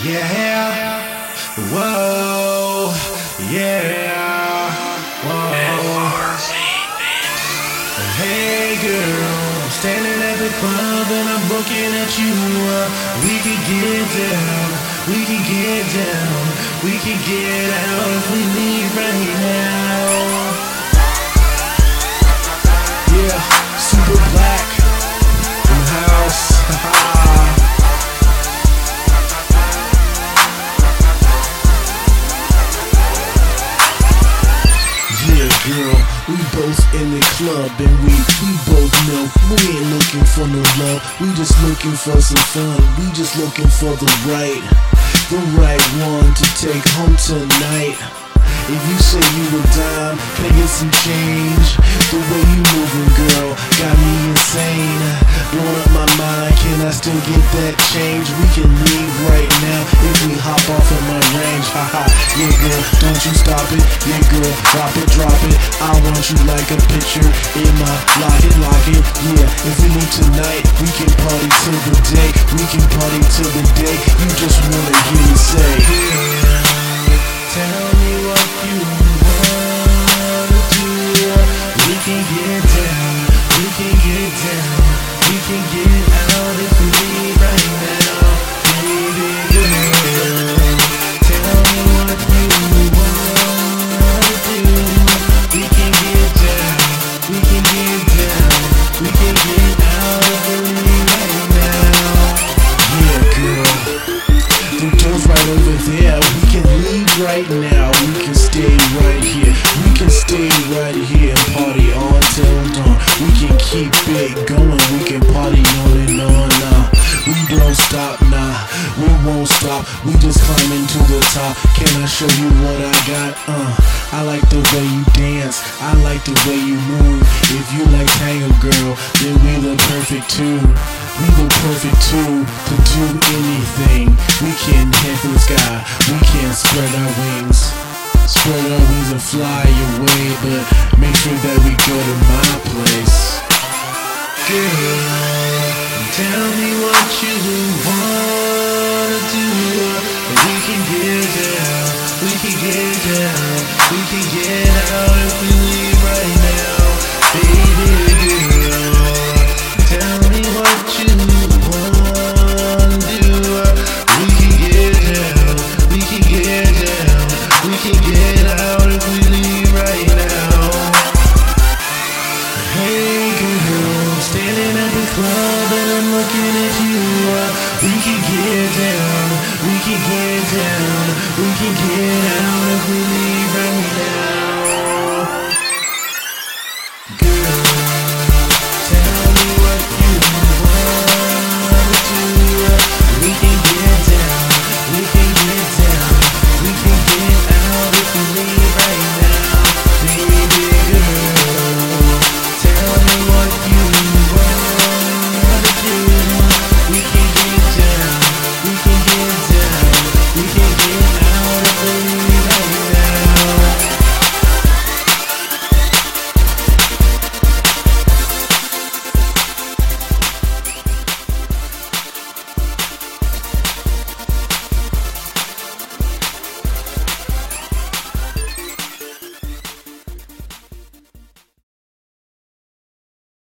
Yeah. Whoa. Yeah. Whoa. Hey girl, I'm standing at the club and I'm looking at you. We can get down, we can get down, we can get out if we leave right now. We both in the club and we we both know we ain't looking for no love. We just looking for some fun. We just looking for the right, the right one to take home tonight. If you say you can I get some change? The way you moving, girl, got me insane. Blowing up my mind, can I still get that change? We can leave right now if we hop off in my range. Haha, yeah, girl, don't you stop it. Yeah, girl, drop it, drop it. I want you like a picture in my lock it, lock it. Yeah, if we move tonight, we can party till the day. We can party till the day. You just wanna hear me say. Tell me what you wanna do. We can get down, we can get down, there. We can leave right now. We can stay right here. We can stay right here and party on till dawn. We can keep it going. We can party on and on. Nah, we don't stop. Nah, we won't stop. We just climbing to the top. Can I show you what I got? Uh, I like the way you dance. I like the way you move. If you like tango, girl, then we the perfect two. We the perfect two to do anything. We can head the sky. We can spread our wings. Spread our wings and fly away. But make sure that we go to my place. Girl, tell me what you wanna do. We can get down. We can get down. We can get out if we leave right now. Baby girl, club and I'm looking at you. We can get down, we can get down, we can get out